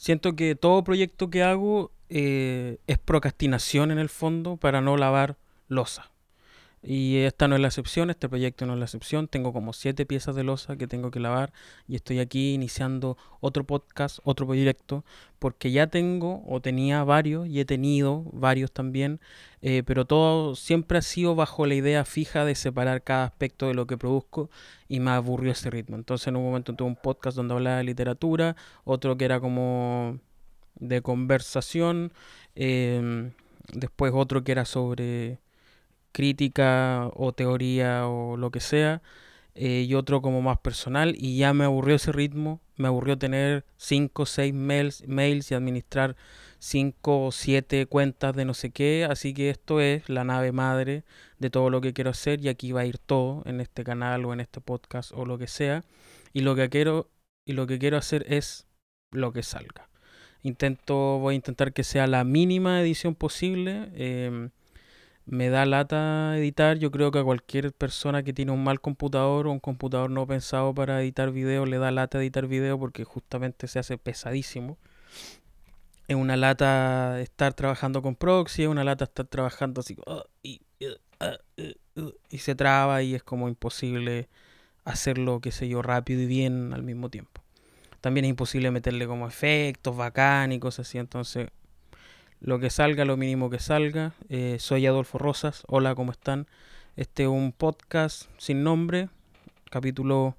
siento que todo proyecto que hago eh, es procrastinación en el fondo para no lavar losa. Y esta no es la excepción, este proyecto no es la excepción. Tengo como siete piezas de losa que tengo que lavar y estoy aquí iniciando otro podcast, otro proyecto, porque ya tengo o tenía varios y he tenido varios también, eh, pero todo siempre ha sido bajo la idea fija de separar cada aspecto de lo que produzco y me aburrió ese ritmo. Entonces en un momento tuve un podcast donde hablaba de literatura, otro que era como de conversación, em, después otro que era sobre crítica o teoría o lo que sea, eh, y otro como más personal, y ya me aburrió ese ritmo, me aburrió tener 5 o 6 mails, mails y administrar 5 o 7 cuentas de no sé qué, así que esto es la nave madre de todo lo que quiero hacer y aquí va a ir todo en este canal o en este podcast o lo que sea, y lo que quiero y lo que quiero hacer es lo que salga. Intento, voy a intentar que sea la mínima edición posible. Em, me da lata editar. Yo creo que a cualquier persona que tiene un mal computador o un computador no pensado para editar video le da lata editar video porque justamente se hace pesadísimo. Es una lata estar trabajando con proxy, es una lata estar trabajando así uh, y, uh, uh, y se traba y es como imposible hacerlo, qué sé yo, rápido y bien al mismo tiempo. También es imposible meterle como efectos bacán y cosas así, entonces lo que salga, lo mínimo que salga. Eh, soy Adolfo Rosas, hola, ¿cómo están? Este es un podcast sin nombre, capítulo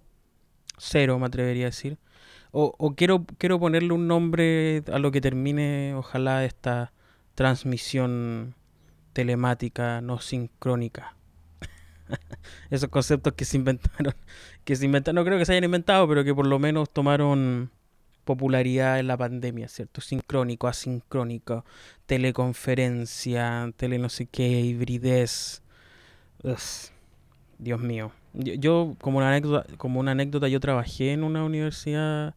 cero, me atrevería a decir. O, quiero, quiero ponerle un nombre a lo que termine, ojalá, esta transmisión telemática no sincrónica. Esos conceptos que se inventaron, que se inventaron, no creo que se hayan inventado, pero que por lo menos tomaron popularidad en la pandemia, ¿cierto? Sincrónico, asincrónico, teleconferencia, tele no sé qué, hibridez. Dios mío. Yo, como, una anécdota, como una anécdota, yo trabajé en una universidad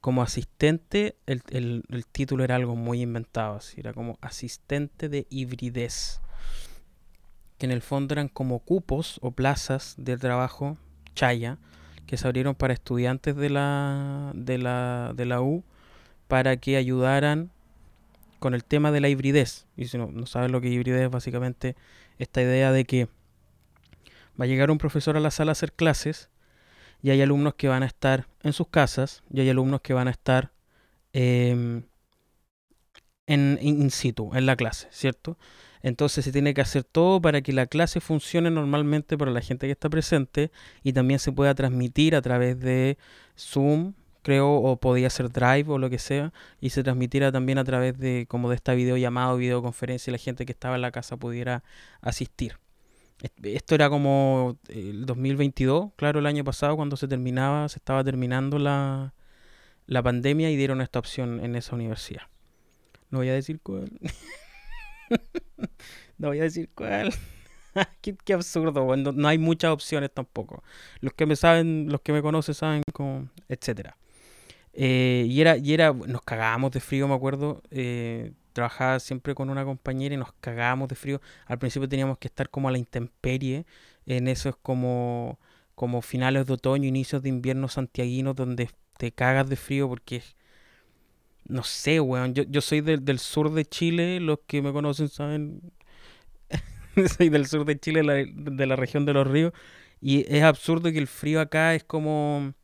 como asistente, el, el, título era algo muy inventado, así, era como asistente de hibridez, que en el fondo eran como cupos o plazas de trabajo, chaya, que se abrieron para estudiantes de la, de la, de la U para que ayudaran con el tema de la hibridez. Y si no, no sabes lo que es hibridez, básicamente esta idea de que va a llegar un profesor a la sala a hacer clases y hay alumnos que van a estar en sus casas y hay alumnos que van a estar em, en in situ, en la clase, ¿cierto? Entonces se tiene que hacer todo para que la clase funcione normalmente para la gente que está presente y también se pueda transmitir a través de Zoom, creo, o podía ser Drive o lo que sea, y se transmitiera también a través de como de esta videollamada o videoconferencia y la gente que estaba en la casa pudiera asistir. Esto era como el 2022, claro, el año pasado cuando se terminaba, se estaba terminando la, la pandemia y dieron esta opción en esa universidad. No voy a decir cuál. no voy a decir cuál. qué, absurdo, cuando no hay muchas opciones tampoco. Los que me saben, los que me conocen saben cómo, etcétera. Eh, y era, y era, nos cagábamos de frío, me acuerdo. Eh, trabajaba siempre con una compañera y nos cagábamos de frío. Al principio teníamos que estar como a la intemperie, en esos como, como finales de otoño, inicios de invierno santiaguinos, donde te cagas de frío porque no sé, weón. Yo, yo soy del, del sur de Chile. Los que me conocen saben. soy del sur de Chile, de la región de los ríos. Y es absurdo que el frío acá es como.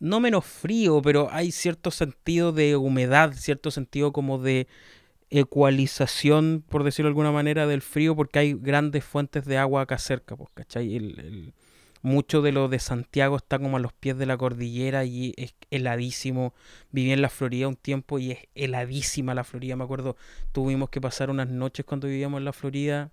No menos frío, pero hay cierto sentido de humedad, cierto sentido como de ecualización, por decirlo de alguna manera, del frío, porque hay grandes fuentes de agua acá cerca, pues, ¿cachai? el, mucho de lo de Santiago está como a los pies de la cordillera y es heladísimo. Viví en la Florida un tiempo y es heladísima la Florida. Me acuerdo, tuvimos que pasar unas noches cuando vivíamos en la Florida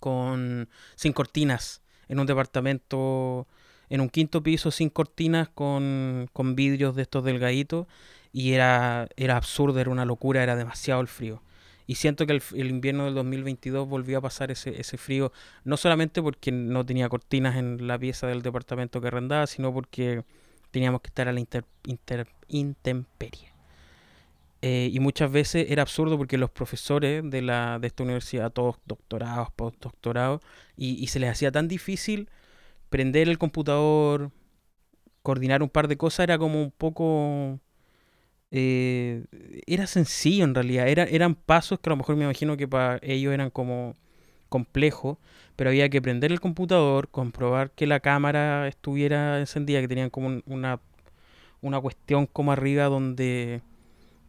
con sin cortinas en un departamento en un quinto piso sin cortinas con, con vidrios de estos delgaditos y era, era absurdo, era una locura, era demasiado el frío. Y siento que el, invierno del 2022 volvió a pasar ese, ese frío, no solamente porque no tenía cortinas en la pieza del departamento que arrendaba, sino porque teníamos que estar a la inter, intemperie. Eh, y muchas veces era absurdo porque los profesores de, la, de esta universidad, todos doctorados, postdoctorados, y, y se les hacía tan difícil prender el computador, coordinar un par de cosas, era como un poco eh, era sencillo en realidad. Era, eran pasos que a lo mejor me imagino que para ellos eran como complejos, pero había que prender el computador, comprobar que la cámara estuviera encendida, que tenían como una, una cuestión como arriba donde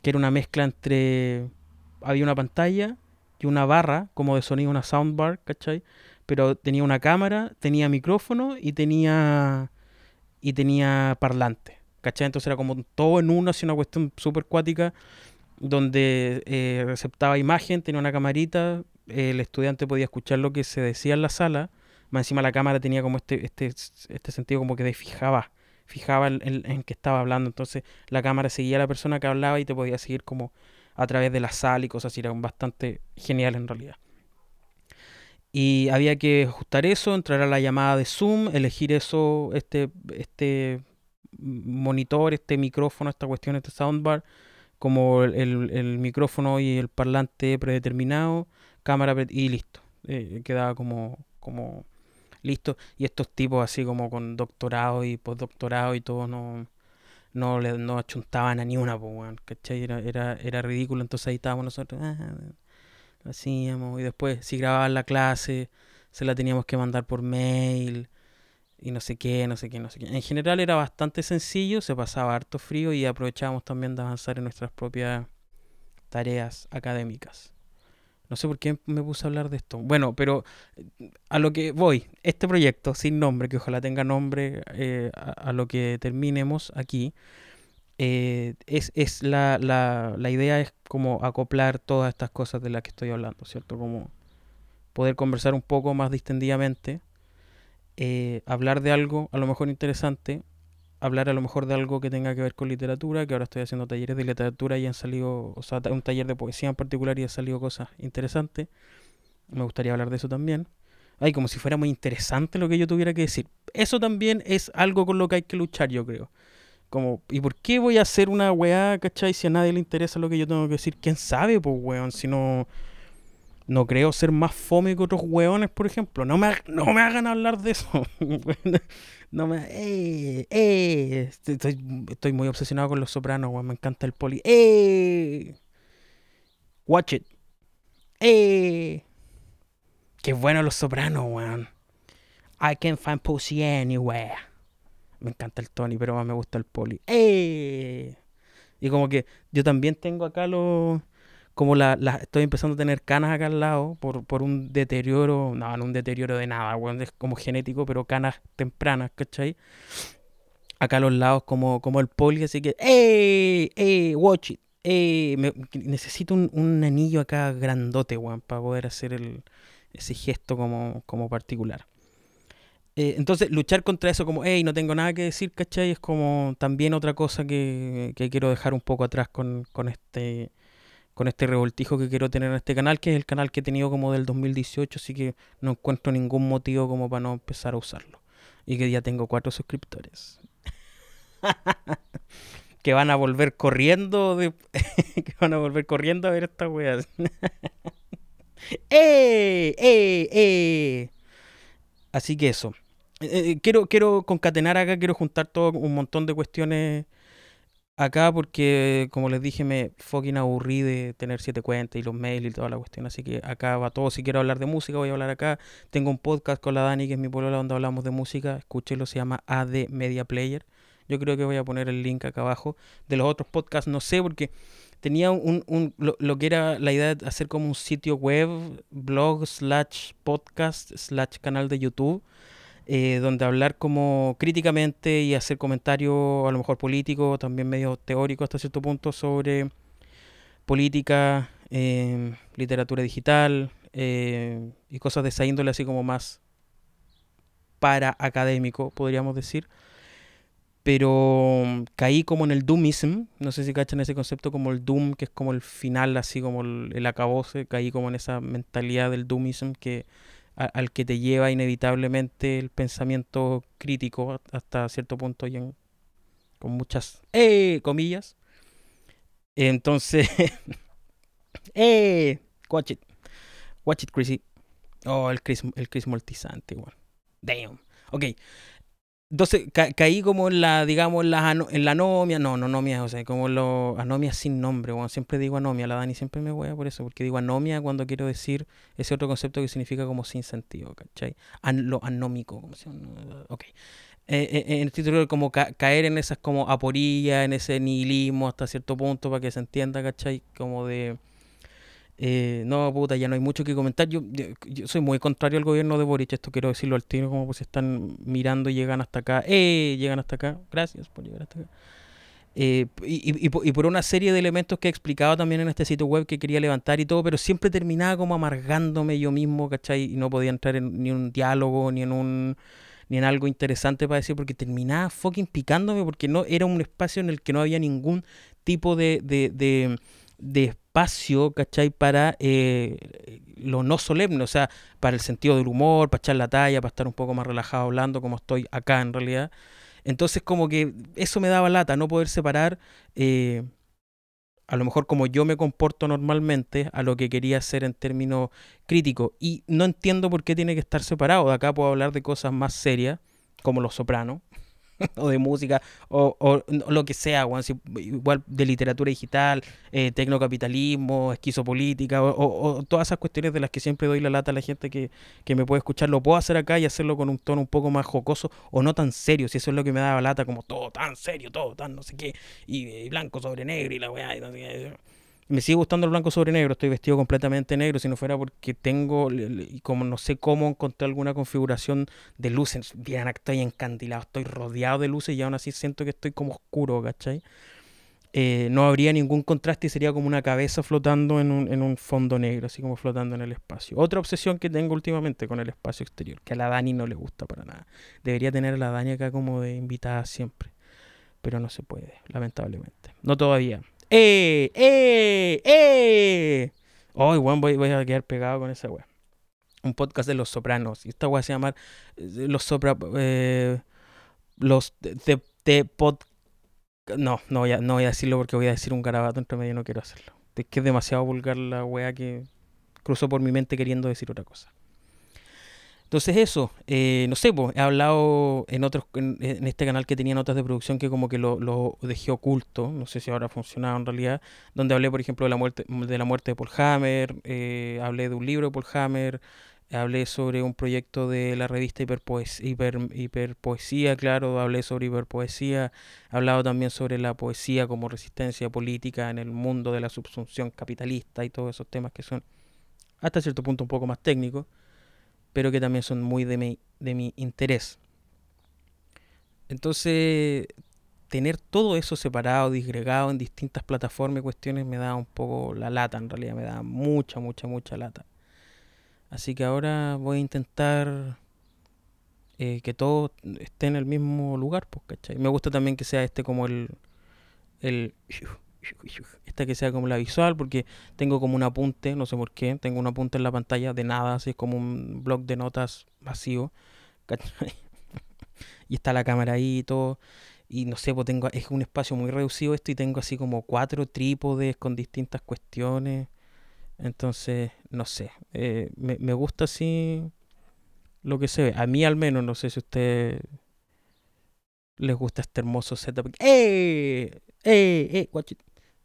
que era una mezcla entre había una pantalla y una barra como de sonido, una soundbar, ¿cachai? Pero tenía una cámara, tenía micrófono y tenía y tenía parlante, Entonces era como todo en uno, así una cuestión súper cuática donde eh, receptaba imagen, tenía una camarita, el estudiante podía escuchar lo que se decía en la sala, más encima la cámara tenía como este, este, este sentido como que de fijaba, fijaba en, en, que estaba hablando, entonces la cámara seguía a la persona que hablaba y te podía seguir como a través de la sala y cosas así, era bastante genial en realidad. Y había que ajustar eso, entrar a la llamada de Zoom, elegir eso, este, este monitor, este micrófono, esta cuestión, este soundbar, como el, el micrófono y el parlante predeterminado, cámara y listo. Eh, quedaba como, como listo. Y estos tipos así como con doctorado y postdoctorado y todo no, no le no achuntaban a ni una, pues, ¿cachai? Era, era, ridículo. Entonces ahí estábamos nosotros, ah, hacíamos. Y después, si grababan la clase, se la teníamos que mandar por mail. Y no sé qué, no sé qué, no sé qué. En general era bastante sencillo, se pasaba harto frío y aprovechábamos también de avanzar en nuestras propias tareas académicas. No sé por qué me puse a hablar de esto. Bueno, pero eh, a lo que voy, este proyecto sin nombre, que ojalá tenga nombre eh, a, lo que terminemos aquí, eh, es, es la, la, la, idea es como acoplar todas estas cosas de las que estoy hablando, ¿cierto? Como poder conversar un poco más distendidamente, hablar de algo a lo mejor interesante, hablar a lo mejor de algo que tenga que ver con literatura, que ahora estoy haciendo talleres de literatura y han salido, o sea, un taller de poesía en particular y han salido cosas interesantes. Me gustaría hablar de eso también. Ay, como si fuera muy interesante lo que yo tuviera que decir. Eso también es algo con lo que hay que luchar, yo creo. Como, ¿y por qué voy a hacer una weá, cachai? Si a nadie le interesa lo que yo tengo que decir, ¿quién sabe, pues, weón? Si no, no creo ser más fome que otros weones, por ejemplo. No me, no me hagan hablar de eso. No me. ¡Eh! ¡Eh! Estoy, estoy muy obsesionado con los sopranos, weón. Me encanta el poli. ¡Eh! Watch it. ¡Eh! Qué bueno los sopranos, weón. I can't find pussy anywhere. Me encanta el Tony, pero más me gusta el poli. ¡Eh! Y como que yo también tengo acá los como la, estoy empezando a tener canas acá al lado por, por un deterioro, no, no un deterioro de nada, bueno, es como genético, pero canas tempranas, ¿cachai? Acá a los lados como, como el poli, así que, ¡eh! ¡eh! ¡watch it! ¡eh! necesito un, anillo acá grandote, weón, para poder hacer el, ese gesto como, como particular. Eh, entonces, luchar contra eso como, hey, no tengo nada que decir, ¿cachai? Es como también otra cosa que, que quiero dejar un poco atrás con, con este con este revoltijo que quiero tener en este canal, que es el canal que he tenido como del 2018, así que no encuentro ningún motivo como para no empezar a usarlo. Y que ya tengo cuatro suscriptores. que van a volver corriendo de... que van a volver corriendo a ver estas weas. ¡Eh! ¡Eh! ¡Eh! Así que eso. Eh, eh, quiero, quiero concatenar acá, quiero juntar todo un montón de cuestiones acá porque, como les dije, me fucking aburrí de tener siete cuentas y los mails y toda la cuestión. Así que acá va todo. Si quiero hablar de música, voy a hablar acá. Tengo un podcast con la Dani, que es mi polola, donde hablamos de música. Escúchelo, se llama AD Media Player. Yo creo que voy a poner el link acá abajo. De los otros podcasts, no sé, porque tenía un, un lo, lo, que era la idea de hacer como un sitio web, blog, slash podcast, slash canal de YouTube eh, donde hablar como críticamente y hacer comentarios a lo mejor políticos, también medio teóricos hasta cierto punto sobre política, eh, literatura digital eh, y cosas de esa índole así como más para académico, podríamos decir. Pero caí como en el doomism, no sé si cachan ese concepto como el doom, que es como el final, así como el, el acabose, caí como en esa mentalidad del doomism que al que te lleva inevitablemente el pensamiento crítico hasta cierto punto y con muchas eh, comillas. Entonces, eh, watch it. Watch it, Chrissy. Oh, el Chris, el Chris Mortizante, Damn. Ok. Entonces caí como en la, digamos, en la, en la anomia, no, no anomia, o sea, como los anomia sin nombre, bueno, siempre digo anomia, la Dani siempre me voy por eso, porque digo anomia cuando quiero decir ese otro concepto que significa como sin sentido, ¿cachai? lo anómico, como se llama, ok. Eh, eh, en el título como caer en esas como aporías, en ese nihilismo hasta cierto punto para que se entienda, ¿cachai? Como de eh, no, puta, ya no hay mucho que comentar. Yo, yo, soy muy contrario al gobierno de Boric, esto quiero decirlo al tiro, como pues están mirando y llegan hasta acá. ¡Eh! Llegan hasta acá. Gracias por llegar hasta acá. Eh, y, y, por una serie de elementos que he explicado también en este sitio web que quería levantar y todo, pero siempre terminaba como amargándome yo mismo, ¿cachai? Y no podía entrar en ni un diálogo, ni en un ni en algo interesante para decir, porque terminaba fucking picándome, porque no era un espacio en el que no había ningún tipo de, de, de, de espacio, ¿cachai? Para eh, lo no solemne, o sea, para el sentido del humor, para echar la talla, para estar un poco más relajado hablando, como estoy acá en realidad. Entonces, como que eso me daba lata, no poder separar, eh, a lo mejor como yo me comporto normalmente, a lo que quería hacer en términos críticos. Y no entiendo por qué tiene que estar separado. De acá puedo hablar de cosas más serias, como Los Sopranos, o de música, o, o, lo que sea, igual de literatura digital, eh, tecnocapitalismo, esquizopolítica, o, o, todas esas cuestiones de las que siempre doy la lata a la gente que, que, me puede escuchar, lo puedo hacer acá y hacerlo con un tono un poco más jocoso o no tan serio, si eso es lo que me daba lata, como todo tan serio, todo tan no sé qué, y, blanco sobre negro y la weá, y no me sigue gustando el blanco sobre negro, estoy vestido completamente negro, si no fuera porque tengo, como no sé cómo encontré alguna configuración de luces, bien, estoy encandilado, estoy rodeado de luces y aún así siento que estoy como oscuro, ¿cachai? Eh, no habría ningún contraste y sería como una cabeza flotando en un fondo negro, así como flotando en el espacio. Otra obsesión que tengo últimamente con el espacio exterior, que a la Dani no le gusta para nada. Debería tener a la Dani acá como de invitada siempre, pero no se puede, lamentablemente. No todavía. ¡Eh! ¡Eh! ¡Eh! Oh, voy, voy a quedar pegado con esa weá. Un podcast de los sopranos. Y esta weá se llama eh, Los Sopra. Eh, los de, pod. No, no voy, a, no voy a decirlo porque voy a decir un garabato entre medio y no quiero hacerlo. Es que es demasiado vulgar la weá que cruzó por mi mente queriendo decir otra cosa. Entonces eso, eh, no sé, pues, he hablado en otros en, este canal que tenía notas de producción que como que lo, lo, dejé oculto, no sé si ahora ha funcionado en realidad, donde hablé, por ejemplo, de la muerte de, la muerte de Paul Hammer, eh, hablé de un libro de Paul Hammer, hablé sobre un proyecto de la revista Hiperpoesía, Hiper, Hiperpoesía, claro, hablé sobre hiperpoesía, he hablado también sobre la poesía como resistencia política en el mundo de la subsunción capitalista y todos esos temas que son hasta cierto punto un poco más técnicos pero que también son muy de mi, de mi interés. Entonces, tener todo eso separado, disgregado en distintas plataformas y cuestiones me da un poco la lata, en realidad me da mucha, mucha, mucha lata. Así que ahora voy a intentar eh, que todo esté en el mismo lugar, pues, ¿cachai? Me gusta también que sea este como el, el esta que sea como la visual, porque tengo como un apunte, no sé por qué, tengo un apunte en la pantalla de nada, así es como un blog de notas vacío, y está la cámara ahí y todo, y no sé, pues tengo, es un espacio muy reducido esto y tengo así como cuatro trípodes con distintas cuestiones, entonces, no sé, eh, me, me gusta así lo que se ve, a mí al menos, no sé si a usted les gusta este hermoso setup. ¡Eh! ¡Eh! ¡Eh! Watch it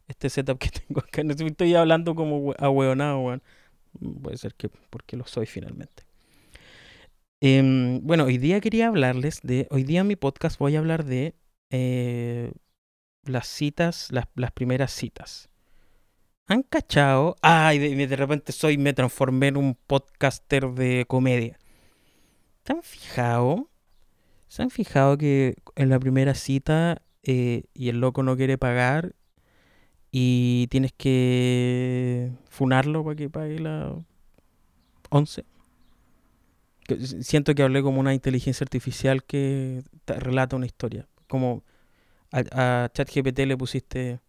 este setup que tengo acá. No estoy hablando como ahueonado, weón. Mm, puede ser que porque lo soy finalmente. Em, bueno, hoy día quería hablarles de. Hoy día en mi podcast voy a hablar de eh, las citas, las, las, primeras citas. ¿Han cachado? Ay, de, de, repente soy, me transformé en un podcaster de comedia. ¿Se han fijado? ¿Se han fijado que en la primera cita eh, y el loco no quiere pagar y tienes que funarlo para que pague la 11. Siento que hablé como una inteligencia artificial que relata una historia. Como a, ChatGPT le pusiste.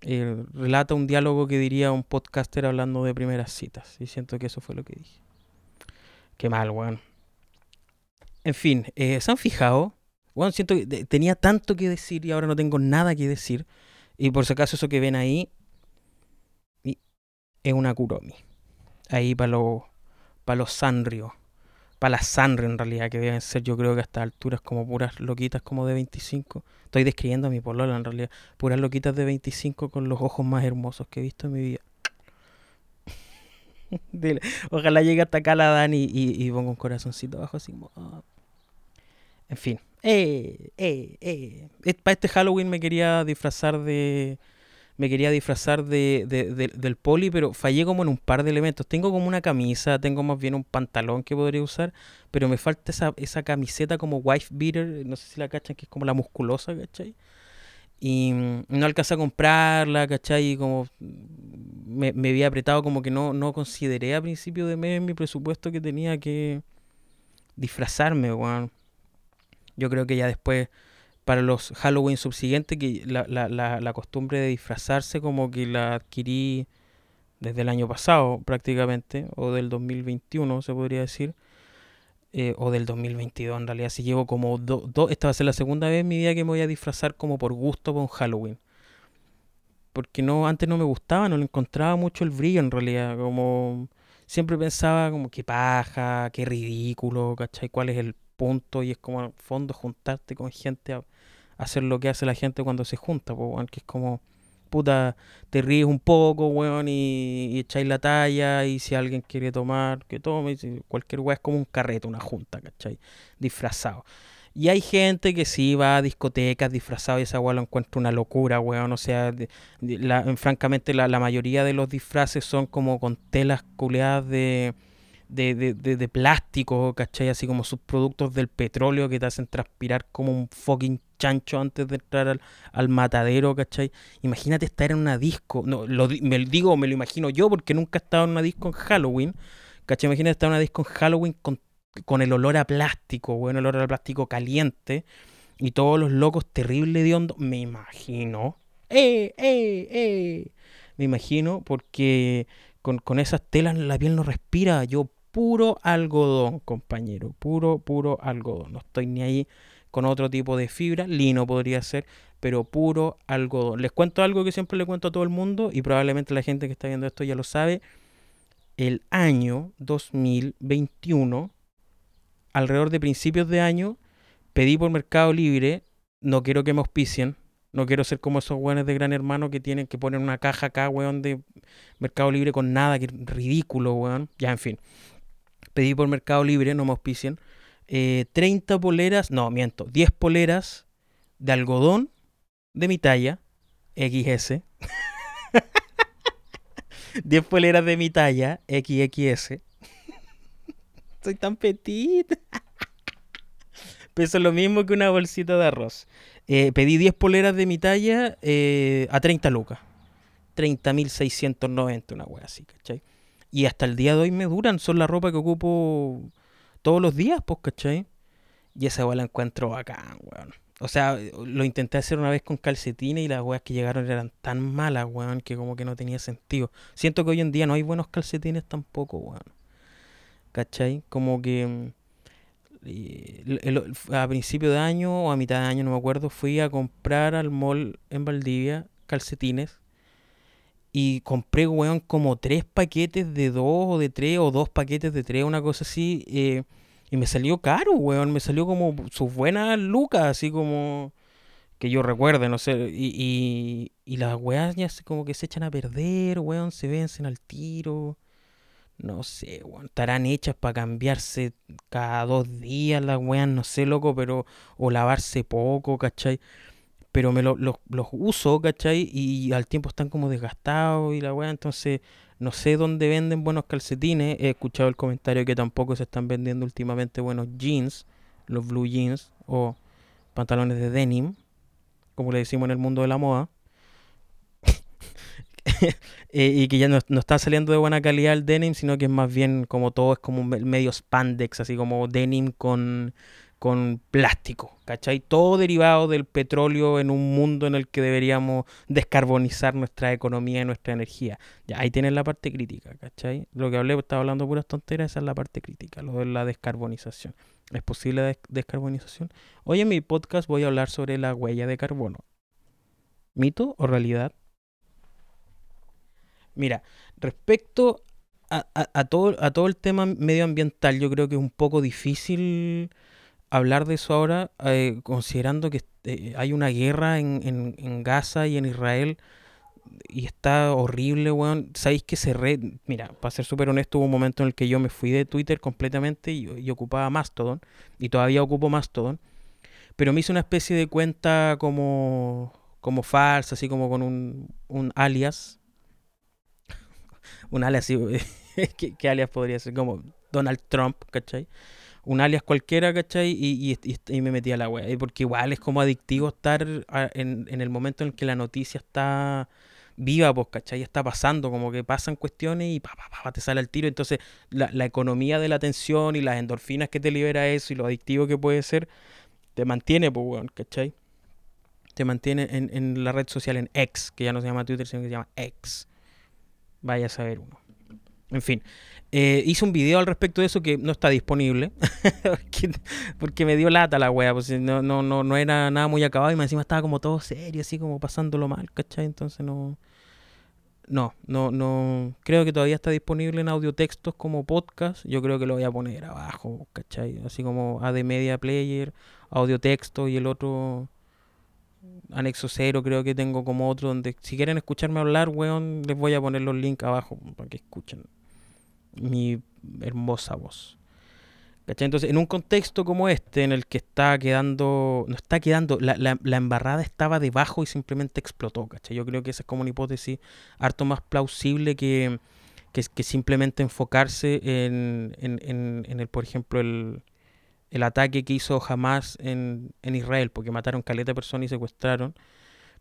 Eh, relata un diálogo que diría un podcaster hablando de primeras citas. Y siento que eso fue lo que dije. Qué mal, weón. En fin, eh, ¿se han fijado? Bueno, siento que tenía tanto que decir y ahora no tengo nada que decir. Y por si acaso eso que ven ahí es una Kuromi. Ahí para los para los Sanrio. para la sangre en realidad, que deben ser yo creo que hasta alturas como puras loquitas como de 25. Estoy describiendo a mi polola en realidad, puras loquitas de 25 con los ojos más hermosos que he visto en mi vida. Ojalá llegue hasta acá la Dani y, ponga un corazoncito abajo así. En fin. Eh, eh, eh. Para este Halloween me quería disfrazar de me quería disfrazar de, del poli, pero fallé como en un par de elementos. Tengo como una camisa, tengo más bien un pantalón que podría usar, pero me falta esa, esa camiseta como wife beater, no sé si la cachan, que es como la musculosa, ¿cachai? Y mm, no alcancé a comprarla, ¿cachai? Y como me, me, había apretado, como que no, no consideré a principio de mes mi presupuesto que tenía que disfrazarme, weón. Yo creo que ya después para los Halloween subsiguientes, que la, la, la, costumbre de disfrazarse como que la adquirí desde el año pasado prácticamente, o del 2021 se podría decir, eh, o del 2022 en realidad, si llevo como dos, esta va a ser la segunda vez en mi vida que me voy a disfrazar como por gusto con Halloween. Porque no, antes no me gustaba, no le encontraba mucho el brillo en realidad, como siempre pensaba como que paja, qué ridículo, ¿cachai? ¿Cuál es el punto? Y es como en fondo juntarte con gente a, hacer lo que hace la gente cuando se junta, pues, que es como, puta, te ríes un poco, weón, y, echáis la talla, y si alguien quiere tomar, que tome, cualquier weón es como un carrete, una junta, ¿cachai? Disfrazado. Y hay gente que sí va a discotecas disfrazado y esa weón lo encuentra una locura, weón. O sea, francamente la, la, mayoría de los disfraces son como con telas culeadas de, de, de, de, plástico, ¿cachai? Así como subproductos del petróleo que te hacen transpirar como un fucking chancho antes de entrar al, matadero, ¿cachai? Imagínate estar en una disco, no, lo, me digo, me lo imagino yo porque nunca he estado en una disco en Halloween, ¿cachai? Imagínate estar en una disco en Halloween con, con el olor a plástico, bueno, el olor a plástico caliente y todos los locos terribles de hondo, me imagino. ¡Eh, eh, eh! Me imagino porque con, con esas telas la piel no respira, yo puro algodón, compañero, puro, puro algodón. No estoy ni ahí con otro tipo de fibra, lino podría ser, pero puro algodón. Les cuento algo que siempre le cuento a todo el mundo y probablemente la gente que está viendo esto ya lo sabe. El año 2021, alrededor de principios de año, pedí por Mercado Libre, no quiero que me auspicien, no quiero ser como esos weones de Gran Hermano que tienen que poner una caja acá, weón, de Mercado Libre con nada, que ridículo, weón. Ya, en fin. Pedí por Mercado Libre, no me auspicien. 30 eh, poleras, no, miento, 10 poleras de algodón de mi talla, XS. 10 poleras de mi talla, XXS. Soy tan petit. Peso lo mismo que una bolsita de arroz. Eh, pedí 10 poleras de mi talla eh, a 30 lucas. 30.690, una wea así, ¿cachai? Y hasta el día de hoy me duran, son la ropa que ocupo todos los días, pues, ¿cachai? Y esa weá la encuentro bacán, weón. O sea, lo intenté hacer una vez con calcetines y las weas que llegaron eran tan malas, weón, que como que no tenía sentido. Siento que hoy en día no hay buenos calcetines tampoco, weón. ¿Cachai? Como que mm, a principio de año o a mitad de año, no me acuerdo, fui a comprar al mall en Valdivia calcetines y compré, weón, como tres paquetes de dos o de tres o dos paquetes de tres, una cosa así. Eh, y me salió caro, weón. Me salió como sus buenas lucas, así como que yo recuerde, no sé. Y, y, las weas ya como que se echan a perder, weón. Se vencen al tiro. No sé, weón. Estarán hechas para cambiarse cada dos días las weas, no sé, loco, pero. O lavarse poco, ¿cachai? Pero me los uso, ¿cachai? Y al tiempo están como desgastados y la weá, entonces no sé dónde venden buenos calcetines. He escuchado el comentario que tampoco se están vendiendo últimamente buenos jeans, los blue jeans o pantalones de denim, como le decimos en el mundo de la moda. Eh, y que ya no, no, está saliendo de buena calidad el denim, sino que es más bien como todo, es como medio spandex, así como denim con con plástico, ¿cachai? Todo derivado del petróleo en un mundo en el que deberíamos descarbonizar nuestra economía y nuestra energía. Ya, ahí tienes la parte crítica, ¿cachai? Lo que hablé, estaba hablando puras tonteras, esa es la parte crítica, lo de la descarbonización. ¿Es posible la descarbonización? Hoy en mi podcast voy a hablar sobre la huella de carbono. ¿Mito o realidad? Mira, respecto a todo el tema medioambiental yo creo que es un poco difícil hablar de eso ahora, eh, considerando que eh, hay una guerra en, en, en, Gaza y en Israel y está horrible, weón. Sabéis que cerré, mira, para ser súper honesto, hubo un momento en el que yo me fui de Twitter completamente y, y ocupaba Mastodon, y todavía ocupo Mastodon, pero me hice una especie de cuenta como, como falsa, así como con un, un alias. un alias, ¿qué, ¿qué alias podría ser? Como Donald Trump, ¿cachai? Un alias cualquiera, ¿cachai? Y, y, me metí a la web. Porque igual es como adictivo estar en, en, el momento en el que la noticia está viva, pues, ¿cachai? Está pasando, como que pasan cuestiones y pa, pa, pa, te sale el tiro. Entonces, la, la, economía de la atención y las endorfinas que te libera eso y lo adictivo que puede ser, te mantiene, pues, weón, ¿cachai? Te mantiene en, en la red social, en X, que ya no se llama Twitter, sino que se llama X. Vaya a saber uno. En fin, eh, hice un video al respecto de eso que no está disponible. porque, me dio lata la wea. Pues no, no, no, no era nada muy acabado y encima estaba como todo serio, así como pasándolo mal, ¿cachai? Entonces no. No, no, no. Creo que todavía está disponible en audio textos como podcast. Yo creo que lo voy a poner abajo, ¿cachai? Así como AD Media Player, audio texto y el otro anexo cero creo que tengo como otro donde si quieren escucharme hablar, weón, les voy a poner los links abajo para que escuchen mi hermosa voz. Entonces, en un contexto como este, en el que está quedando, no está quedando, la, la, embarrada estaba debajo y simplemente explotó, ¿cachai? Yo creo que esa es como una hipótesis harto más plausible que, que, que simplemente enfocarse en, en, en, el, por ejemplo, el, el ataque que hizo Hamas en Israel, porque mataron caleta de personas y secuestraron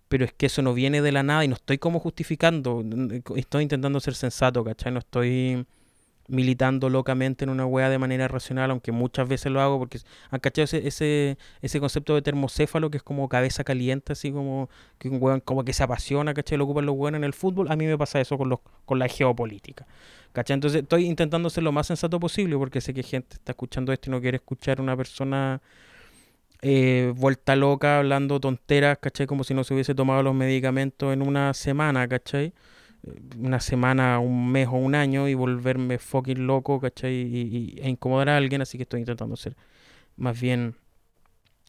pero es que eso no viene de la nada y no estoy como justificando, estoy intentando ser sensato, ¿cachai? No estoy militando locamente en una wea de manera racional, aunque muchas veces lo hago porque han cachado ese, ese, ese concepto de termocéfalo que es como cabeza caliente, así como que un weón como que se apasiona, ¿cachai? Lo ocupan los weones en el fútbol, a mí me pasa eso con los, con la geopolítica. ¿Cachai? Entonces estoy intentando ser lo más sensato posible porque sé que gente está escuchando esto y no quiere escuchar una persona eh, vuelta loca hablando tonteras, ¿cachai? Como si no se hubiese tomado los medicamentos en una semana, ¿cachai? Una semana, un mes o un año y volverme fucking loco, ¿cachai? Y, e incomodar a alguien, así que estoy intentando ser más bien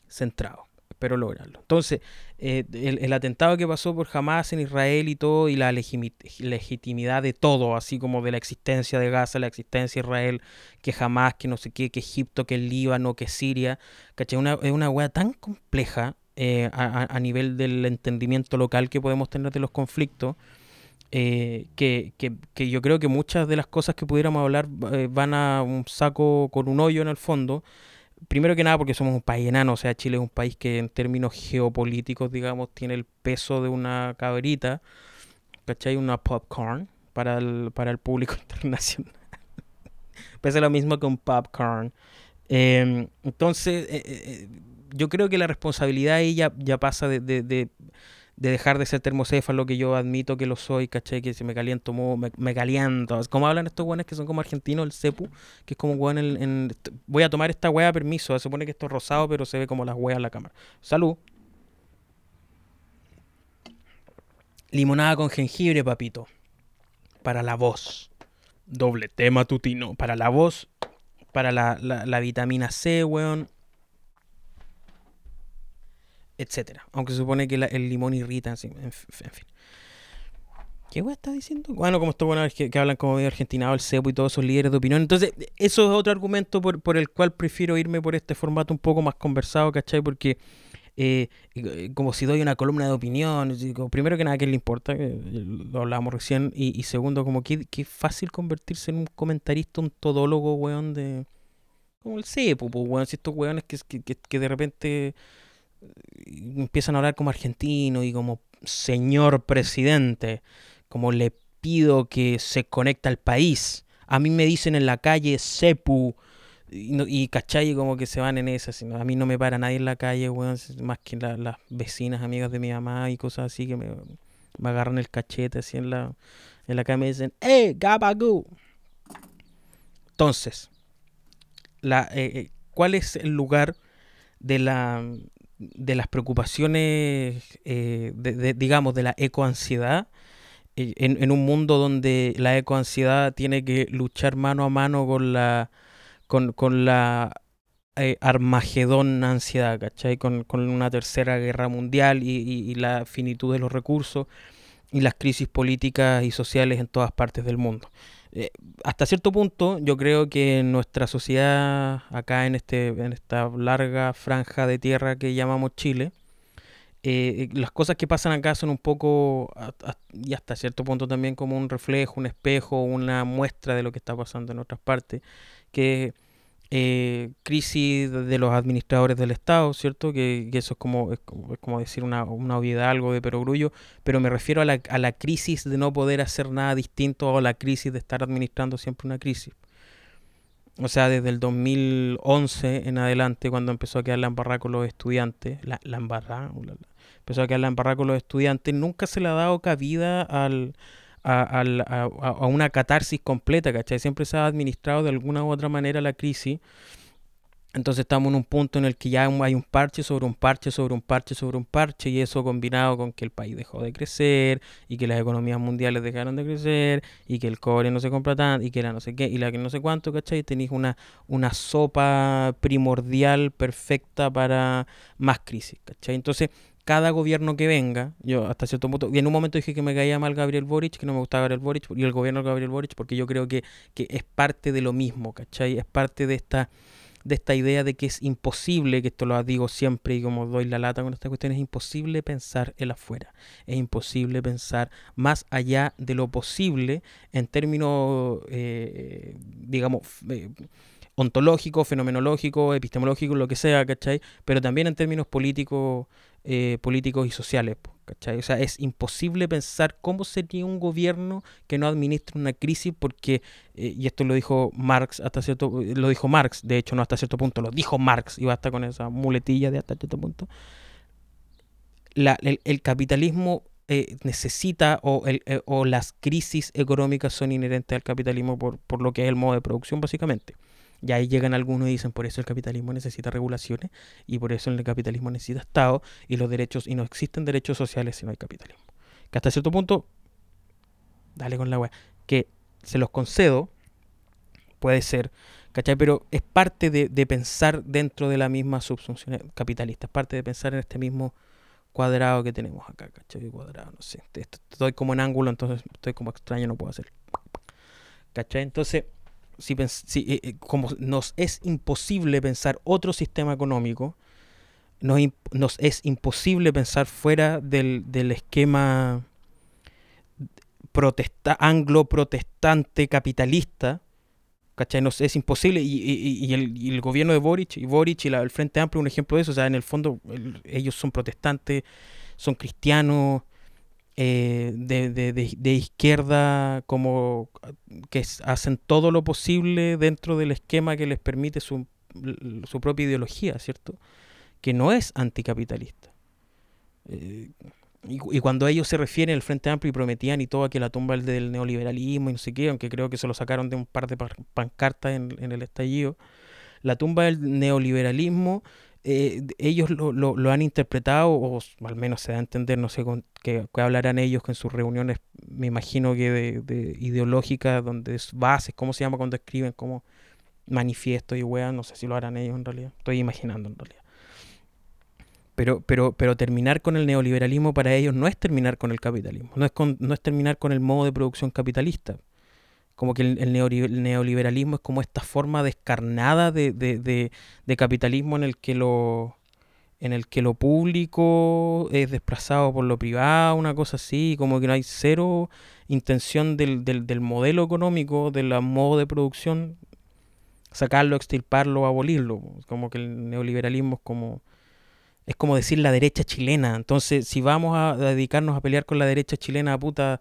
centrado. Espero lograrlo. Entonces, eh, el, atentado que pasó por Hamas en Israel y todo, y la legitimidad de todo, así como de la existencia de Gaza, la existencia de Israel, que Hamas, que no sé qué, que Egipto, que Líbano, que Siria, ¿cachai? Una, es una wea tan compleja eh, a nivel del entendimiento local que podemos tener de los conflictos eh, que, que, que, yo creo que muchas de las cosas que pudiéramos hablar eh, van a un saco con un hoyo en el fondo. Primero que nada porque somos un país enano, o sea, Chile es un país que en términos geopolíticos, digamos, tiene el peso de una cabrita, ¿cachai? Una popcorn para el, para el público internacional. Pese lo mismo que un popcorn. Em, entonces, eh, yo creo que la responsabilidad ahí ya, pasa de dejar de ser termocéfalo, que yo admito que lo soy, caché, que si me caliento, me, me caliento. Como hablan estos weones que son como argentinos, el cepu, que es como weón en, Voy a tomar esta wea permiso, se supone que esto es rosado, pero se ve como las weas en la cámara. Salud. Limonada con jengibre, papito. Para la voz. Doble tema tutino. Para la voz, para la, la, la vitamina C, weón etcétera. Aunque se supone que el limón irrita, en, fin. ¿Qué weá está diciendo? Bueno, como esto bueno que, que hablan como de Argentina, el CEPO y todos esos líderes de opinión. Entonces, eso es otro argumento por, por, el cual prefiero irme por este formato un poco más conversado, ¿cachai? Porque eh, eh, como si doy una columna de opinión, primero que nada, ¿qué le importa? lo hablábamos recién. Y, segundo, como que, que fácil convertirse en un comentarista, un todólogo, weón, de... Como el CEPO, pues, weón, si estos weones que, que de repente empiezan a hablar como argentino y como señor presidente, como le pido que se conecte al país. A mí me dicen en la calle Sepu y, cachai como que se van en esa. A mí no me para nadie en la calle, más que las vecinas, amigas de mi mamá y cosas así que me, agarran el cachete así en la, en la calle me dicen, ¡Eh, Gabagoo! Entonces, la, eh, eh, ¿cuál es el lugar de la, de las preocupaciones, eh, de, digamos, de la ecoansiedad en, un mundo donde la ecoansiedad tiene que luchar mano a mano con la, con, con la eh, Armagedón ansiedad, ¿cachai? Con, con, una tercera guerra mundial y, y, la finitud de los recursos y las crisis políticas y sociales en todas partes del mundo. Eh, hasta cierto punto, yo creo que nuestra sociedad, acá en, este, en esta larga franja de tierra que llamamos Chile, eh, las cosas que pasan acá son un poco, y hasta cierto punto también como un reflejo, un espejo, una muestra de lo que está pasando en otras partes, que eh, crisis de los administradores del Estado, ¿cierto? Que, eso es como, es como, decir una, una, obviedad, algo de perogrullo, pero me refiero a la, a la crisis de no poder hacer nada distinto o la crisis de estar administrando siempre una crisis. O sea, desde el 2011 en adelante, cuando empezó a quedar la embarrada con los estudiantes, la, la embarrada, empezó a quedar la embarrada con los estudiantes, nunca se le ha dado cabida al, a, a, una catarsis completa, ¿cachai? Siempre se ha administrado de alguna u otra manera la crisis. Entonces estamos en un punto en el que ya hay un parche sobre un parche sobre un parche sobre un parche y eso combinado con que el país dejó de crecer y que las economías mundiales dejaron de crecer y que el cobre no se compra tanto y que la no sé qué y la que no sé cuánto, ¿cachai? Tenéis una, una sopa primordial perfecta para más crisis, ¿cachai? Entonces cada gobierno que venga, yo hasta cierto punto, y en un momento dije que me caía mal Gabriel Boric, que no me gustaba Gabriel Boric, y el gobierno de Gabriel Boric, porque yo creo que, que es parte de lo mismo, ¿cachai? Es parte de esta, de esta idea de que es imposible, que esto lo digo siempre y como doy la lata con esta cuestión, es imposible pensar el afuera, es imposible pensar más allá de lo posible en términos, eh, digamos, eh, ontológico, fenomenológico, epistemológico, lo que sea, ¿cachai? Pero también en términos políticos eh, políticos y sociales. ¿cachai? O sea, es imposible pensar cómo sería un gobierno que no administre una crisis porque, eh, y esto lo dijo Marx hasta cierto lo dijo Marx, de hecho no hasta cierto punto, lo dijo Marx y basta con esa muletilla de hasta cierto punto. La, el, capitalismo eh, necesita o, el, o las crisis económicas son inherentes al capitalismo por, por lo que es el modo de producción básicamente. Y ahí llegan algunos y dicen, por eso el capitalismo necesita regulaciones y por eso el capitalismo necesita Estado y los derechos, y no existen derechos sociales si no hay capitalismo. Que hasta cierto punto, dale con la weá, que se los concedo, puede ser, ¿cachai? Pero es parte de, pensar dentro de la misma subsunción capitalista, es parte de pensar en este mismo cuadrado que tenemos acá, ¿cachai? Cuadrado, no sé, estoy como en ángulo, entonces estoy como extraño, no puedo hacer. ¿Cachai? Entonces si, eh, eh, como nos es imposible pensar otro sistema económico, nos, nos es imposible pensar fuera del, del esquema protesta, anglo-protestante capitalista, ¿cachai? Nos es imposible, y, y, el, y, el, gobierno de Boric, y Boric y el Frente Amplio, un ejemplo de eso, o sea, en el fondo ellos son protestantes, son cristianos, eh, de, de, de, izquierda como que hacen todo lo posible dentro del esquema que les permite su, su propia ideología, ¿cierto? Que no es anticapitalista. Eh, y, cuando ellos se refieren al Frente Amplio y prometían y todo que la tumba del neoliberalismo y no sé qué, aunque creo que se lo sacaron de un par de pancartas en, en el estallido, la tumba del neoliberalismo eh, ellos lo, lo, han interpretado, o al menos se da a entender, no sé con, qué, hablarán ellos en sus reuniones, me imagino que de, de ideológicas, donde es bases, ¿cómo se llama cuando escriben? como manifiesto y weá, no sé si lo harán ellos en realidad, estoy imaginando en realidad. Pero, pero, pero terminar con el neoliberalismo para ellos no es terminar con el capitalismo, no es, no es terminar con el modo de producción capitalista como que el, neoliberalismo es como esta forma descarnada de, de, de, capitalismo en el que lo en el que lo público es desplazado por lo privado, una cosa así, como que no hay cero intención del, del, del modelo económico, del modo de producción, sacarlo, extirparlo, abolirlo. Como que el neoliberalismo es como es como decir la derecha chilena. Entonces, si vamos a dedicarnos a pelear con la derecha chilena, puta,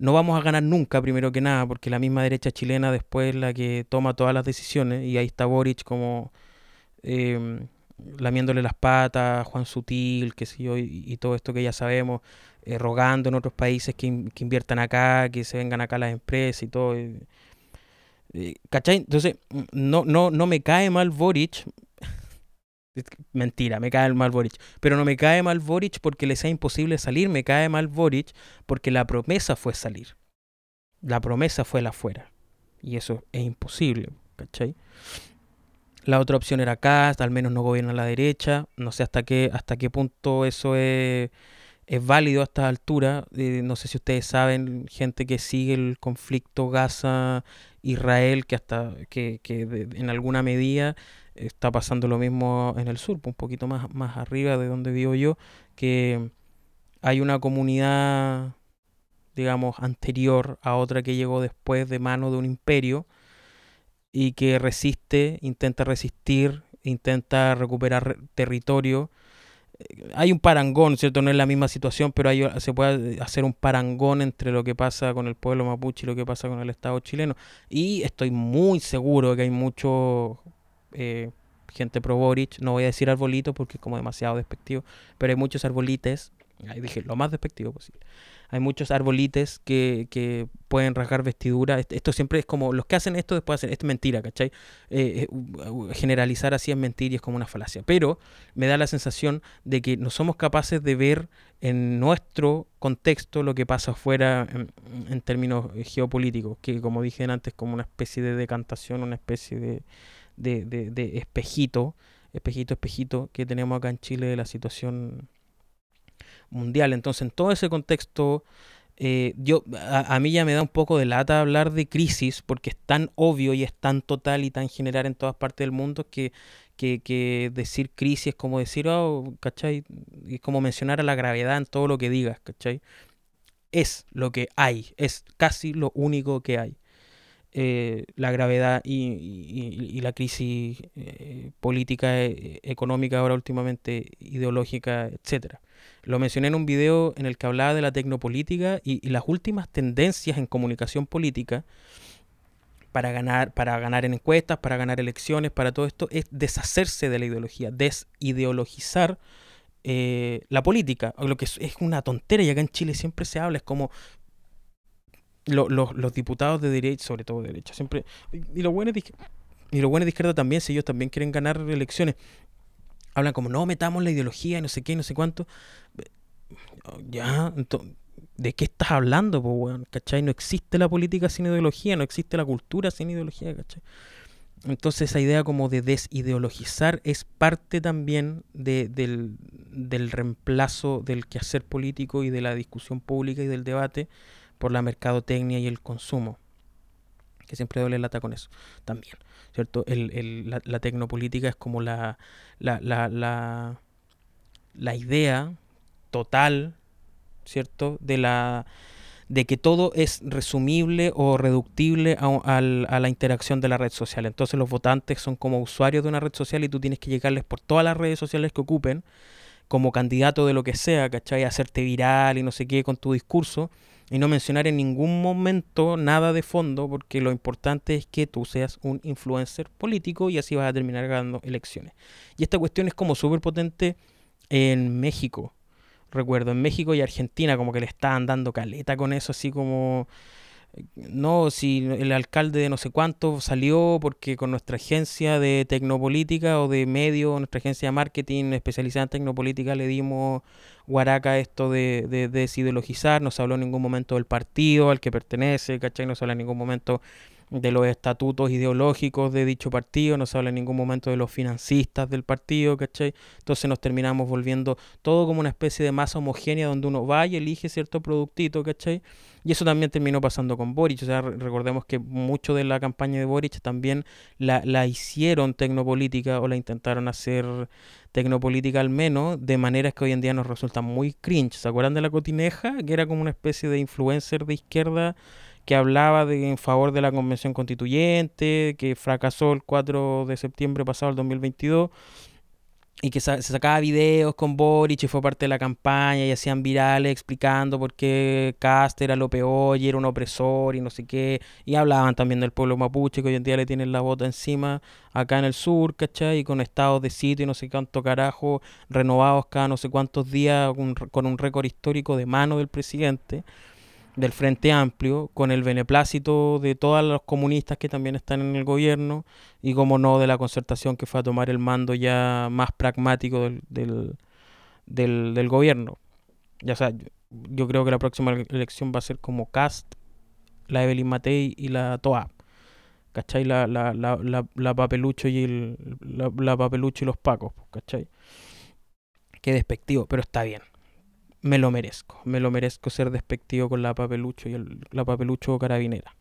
no vamos a ganar nunca, primero que nada, porque la misma derecha chilena después es la que toma todas las decisiones y ahí está Boric como eh, lamiéndole las patas, Juan Sutil, qué sé yo, y, todo esto que ya sabemos, eh, rogando en otros países que, inviertan acá, que se vengan acá las empresas y todo. Eh, ¿Cachai? Entonces, no, no, no me cae mal Boric, Mentira, me cae mal Boric. Pero no me cae mal Boric porque le sea imposible salir, me cae mal Boric porque la promesa fue salir. La promesa fue la afuera. Y eso es imposible, ¿cachai? La otra opción era acá, al menos no gobierna la derecha. No sé hasta qué, hasta qué punto eso es, es válido a esta altura. Eh, no sé si ustedes saben, gente que sigue el conflicto Gaza-Israel, que hasta que, que en alguna medida está pasando lo mismo en el sur, un poquito más, más arriba de donde vivo yo, que hay una comunidad, digamos, anterior a otra que llegó después de mano de un imperio y que resiste, intenta resistir, intenta recuperar territorio. Eh, hay un parangón, ¿cierto? No es la misma situación, pero hay, se puede hacer un parangón entre lo que pasa con el pueblo mapuche y lo que pasa con el Estado chileno. Y estoy muy seguro que hay muchos eh, gente pro Boric, no voy a decir arbolito porque es como demasiado despectivo, pero hay muchos arbolites, ahí dije lo más despectivo posible, hay muchos arbolites que, que pueden rasgar vestidura, esto siempre es como, los que hacen esto después hacen, esto es mentira, ¿cachai? Eh, eh, generalizar así es mentir y es como una falacia, pero me da la sensación de que no somos capaces de ver en nuestro contexto lo que pasa afuera en, términos geopolíticos, que como dije antes, como una especie de decantación, una especie de de, de, de espejito, espejito, espejito que tenemos acá en Chile de la situación mundial. Entonces, en todo ese contexto, eh, yo a, mí ya me da un poco de lata hablar de crisis porque es tan obvio y es tan total y tan general en todas partes del mundo que, que, que decir crisis es como decir, oh, ¿cachai? Es como mencionar a la gravedad en todo lo que digas, ¿cachai? Es lo que hay, es casi lo único que hay. Eh, la gravedad y, la crisis eh, política, eh, económica, ahora últimamente ideológica, etcétera. Lo mencioné en un video en el que hablaba de la tecnopolítica y, las últimas tendencias en comunicación política para ganar, para ganar en encuestas, para ganar elecciones, para todo esto, es deshacerse de la ideología, desideologizar la política, lo que es, es, una tontera y acá en Chile siempre se habla, es como los diputados de derecha, sobre todo de derecha, siempre. Y los buenos de, y los buenos de izquierda también, si ellos también quieren ganar elecciones, hablan como no metamos la ideología y no sé qué, no sé cuánto. Ya, ¿de qué estás hablando, po, ¿Cachai? No existe la política sin ideología, no existe la cultura sin ideología, ¿cachai? Entonces esa idea como de desideologizar es parte también de, del, del reemplazo del quehacer político y de la discusión pública y del debate por la mercadotecnia y el consumo, que siempre duele lata con eso también, ¿cierto? El, el, la, tecnopolítica es como la, la, la, la, la idea total, ¿cierto? De la de que todo es resumible o reductible a, a, a, la interacción de la red social. Entonces los votantes son como usuarios de una red social y tú tienes que llegarles por todas las redes sociales que ocupen como candidato de lo que sea, ¿cachai? Hacerte viral y no sé qué con tu discurso y no mencionar en ningún momento nada de fondo porque lo importante es que tú seas un influencer político y así vas a terminar ganando elecciones. Y esta cuestión es como súper potente en México. Recuerdo, en México y Argentina como que le estaban dando caleta con eso, así como no, si el alcalde de no sé cuánto salió porque con nuestra agencia de tecnopolítica o de medio, nuestra agencia de marketing especializada en tecnopolítica, le dimos guaraca esto de, de, desideologizar, no se habló en ningún momento del partido al que pertenece, ¿cachai? No se habla en ningún momento de los estatutos ideológicos de dicho partido, no se habla en ningún momento de los financistas del partido, ¿cachai? Entonces nos terminamos volviendo todo como una especie de masa homogénea donde uno va y elige cierto productito, ¿cachai? Y eso también terminó pasando con Boric. O sea, recordemos que mucho de la campaña de Boric también la, la hicieron tecnopolítica o la intentaron hacer tecnopolítica al menos, de maneras que hoy en día nos resulta muy cringe. ¿Se acuerdan de la cotineja? Que era como una especie de influencer de izquierda que hablaba de, en favor de la convención constituyente, que fracasó el 4 de septiembre pasado, el 2022 y que se sacaba videos con Boric y fue parte de la campaña y hacían virales explicando por qué Cast era lo peor y era un opresor y no sé qué. Y hablaban también del pueblo mapuche que hoy en día le tienen la bota encima acá en el sur, ¿cachai? Y con estados de sitio y no sé cuánto carajo renovados cada no sé cuántos días con, con un récord histórico de mano del presidente. Del Frente Amplio, con el beneplácito de todos los comunistas que también están en el gobierno, y como no de la concertación que fue a tomar el mando ya más pragmático del, del, del, gobierno. Ya sea, yo creo que la próxima elección va a ser como Cast, la Evelyn Matei y la Toa. ¿Cachai? La, la, la, la, la papelucho y el, la, la, papelucho y los pacos, ¿cachai? Qué despectivo, pero está bien. Me lo merezco. Me lo merezco ser despectivo con la papelucho y el, la papelucho carabinera.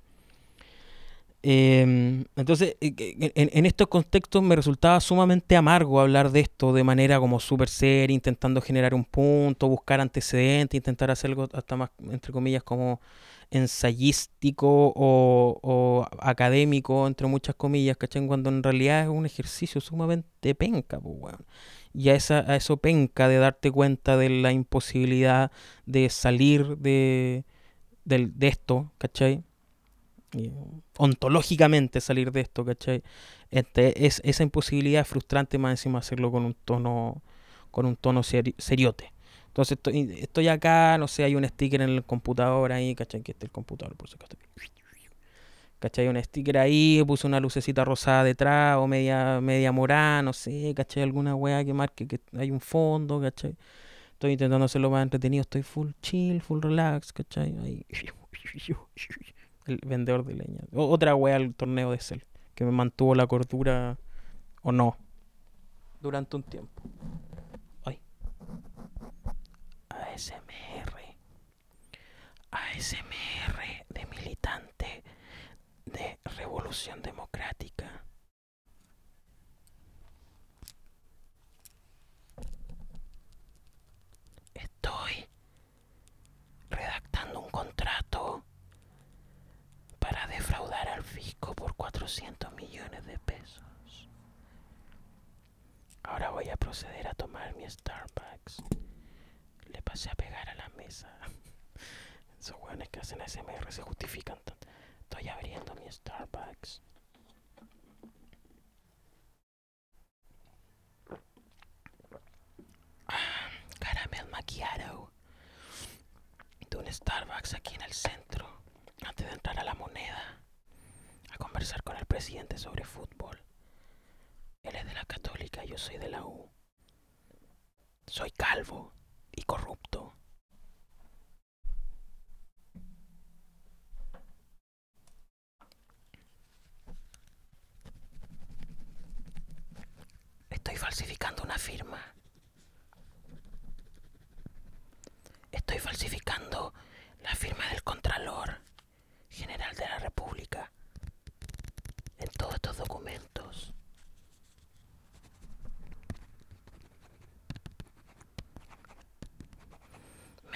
Eh, entonces, en, en, estos contextos me resultaba sumamente amargo hablar de esto de manera como súper seria, intentando generar un punto, buscar antecedentes, intentar hacer algo hasta más, entre comillas, como ensayístico o, o, académico, entre muchas comillas, ¿cachai? Cuando en realidad es un ejercicio sumamente penca, pues, bueno. Y a, esa, a eso penca de darte cuenta de la imposibilidad de salir de, de, de esto, ¿cachai? Ontológicamente salir de esto, ¿cachai? Este, es, esa imposibilidad es frustrante más encima hacerlo con un tono, con un tono seri seriote. Entonces estoy, estoy acá, no sé, hay un sticker en el computador ahí, ¿cachai? Que está el computador, por si acaso. ¿Cachai? Un sticker ahí, puse una lucecita rosada detrás o media, media morada, no sé, ¿cachai? Alguna weá que marque que hay un fondo, ¿cachai? Estoy intentando hacerlo más entretenido, estoy full chill, full relax, ¿cachai? Ahí. El vendedor de leña. O, otra weá al torneo de Cell, que me mantuvo la cordura o no durante un tiempo. ASMR. ASMR de militante de Revolución Democrática. Estoy redactando un contrato para defraudar al fisco por 400 millones de pesos. Ahora voy a proceder a tomar mi Starbucks le pasé a pegar a la mesa. Esos weones que hacen ASMR se justifican tanto. Estoy abriendo mi Starbucks. Ah, caramel macchiato. De un Starbucks aquí en el centro. Antes de entrar a la moneda. A conversar con el presidente sobre fútbol. Él es de la católica, yo soy de la U. Soy calvo y corrupto. Estoy falsificando una firma. Estoy falsificando la firma del Contralor General de la República en todos estos documentos.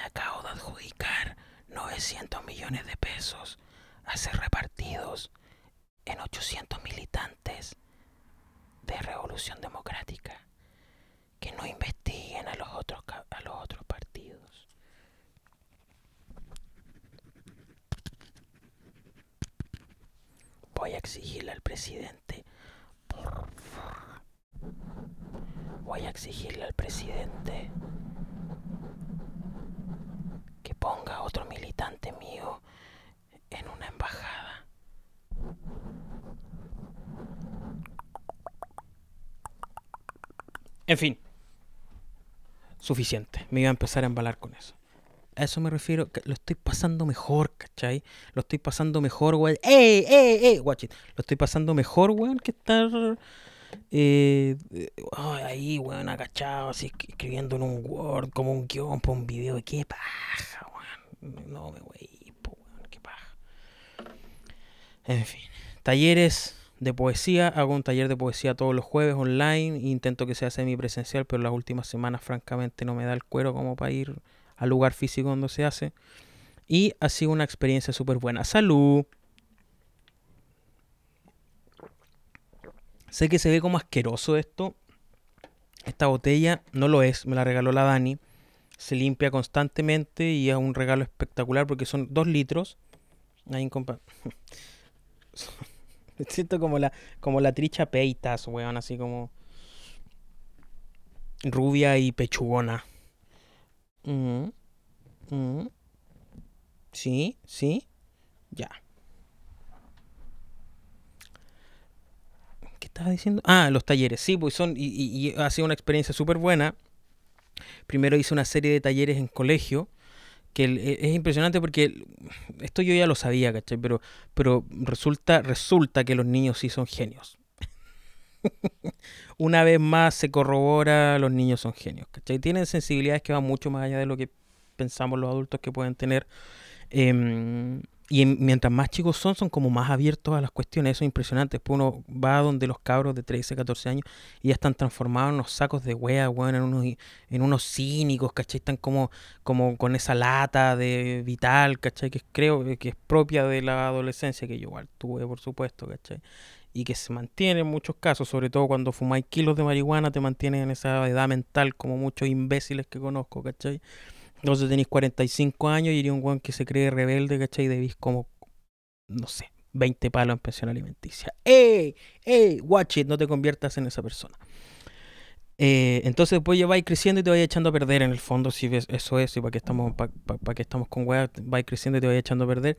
acabo de adjudicar 900 millones de pesos a ser repartidos en 800 militantes de Revolución Democrática que no investiguen a los otros, a los otros partidos. Voy a exigirle al presidente, por voy a exigirle al presidente que ponga otro militante mío en una embajada. En fin, suficiente. Me iba a empezar a embalar con eso. A eso me refiero, que lo estoy pasando mejor, ¿cachai? Lo estoy pasando mejor, weón. ¡Ey, ey, ey! Watch it. Lo estoy pasando mejor, weón, que estar eh, ahí, weón, agachado, así escribiendo en un Word, como un guion para un video. ¡Qué paja, weón! No me weón, qué paja. En fin, talleres de poesía. Hago un taller de poesía todos los jueves online. Intento que sea semipresencial, pero las últimas semanas, francamente, no me da el cuero como para ir al lugar físico donde se hace. Y ha sido una experiencia súper buena. ¡Salud! Sé que se ve como asqueroso esto. Esta botella no lo es, me la regaló la Dani. Se limpia constantemente y es un regalo espectacular porque son dos litros. Ahí compa. Siento como la, como la tricha peitas, weón, así como rubia y pechugona. Mm, mm. Sí, sí. Ya. ¿Qué estaba diciendo? Ah, los talleres, sí, pues son, y, y ha sido una experiencia súper buena. Primero hice una serie de talleres en colegio que e, es impresionante porque esto yo ya lo sabía, ¿cachai? Pero, pero resulta, resulta que los niños sí son genios. Una vez más se corrobora, los niños son genios, ¿cachai? Tienen sensibilidades que van mucho más allá de lo que pensamos los adultos que pueden tener. Eh, y mientras más chicos son, son como más abiertos a las cuestiones. Eso es impresionante. Después uno va donde los cabros de 13, 14 años y ya están transformados en unos sacos de wea, weón, en unos, en unos cínicos, ¿cachai? Están como, como con esa lata de vital, ¿cachai? Que creo que es propia de la adolescencia, que yo igual tuve, por supuesto, ¿cachai? Y que se mantiene en muchos casos, sobre todo cuando fumáis kilos de marihuana, te mantiene en esa edad mental como muchos imbéciles que conozco, ¿cachai? Entonces tenéis 45 años y iría un weón que se cree rebelde, ¿cachai? Y debís como, no sé, 20 palos en pensión alimenticia. ¡Ey! ¡Ey! Watch it, no te conviertas en esa persona. Eh, entonces después ya vais creciendo y te vais echando a perder en el fondo, si ves, eso es, y para que estamos, para, que estamos con weas, vais creciendo y te vais echando a perder.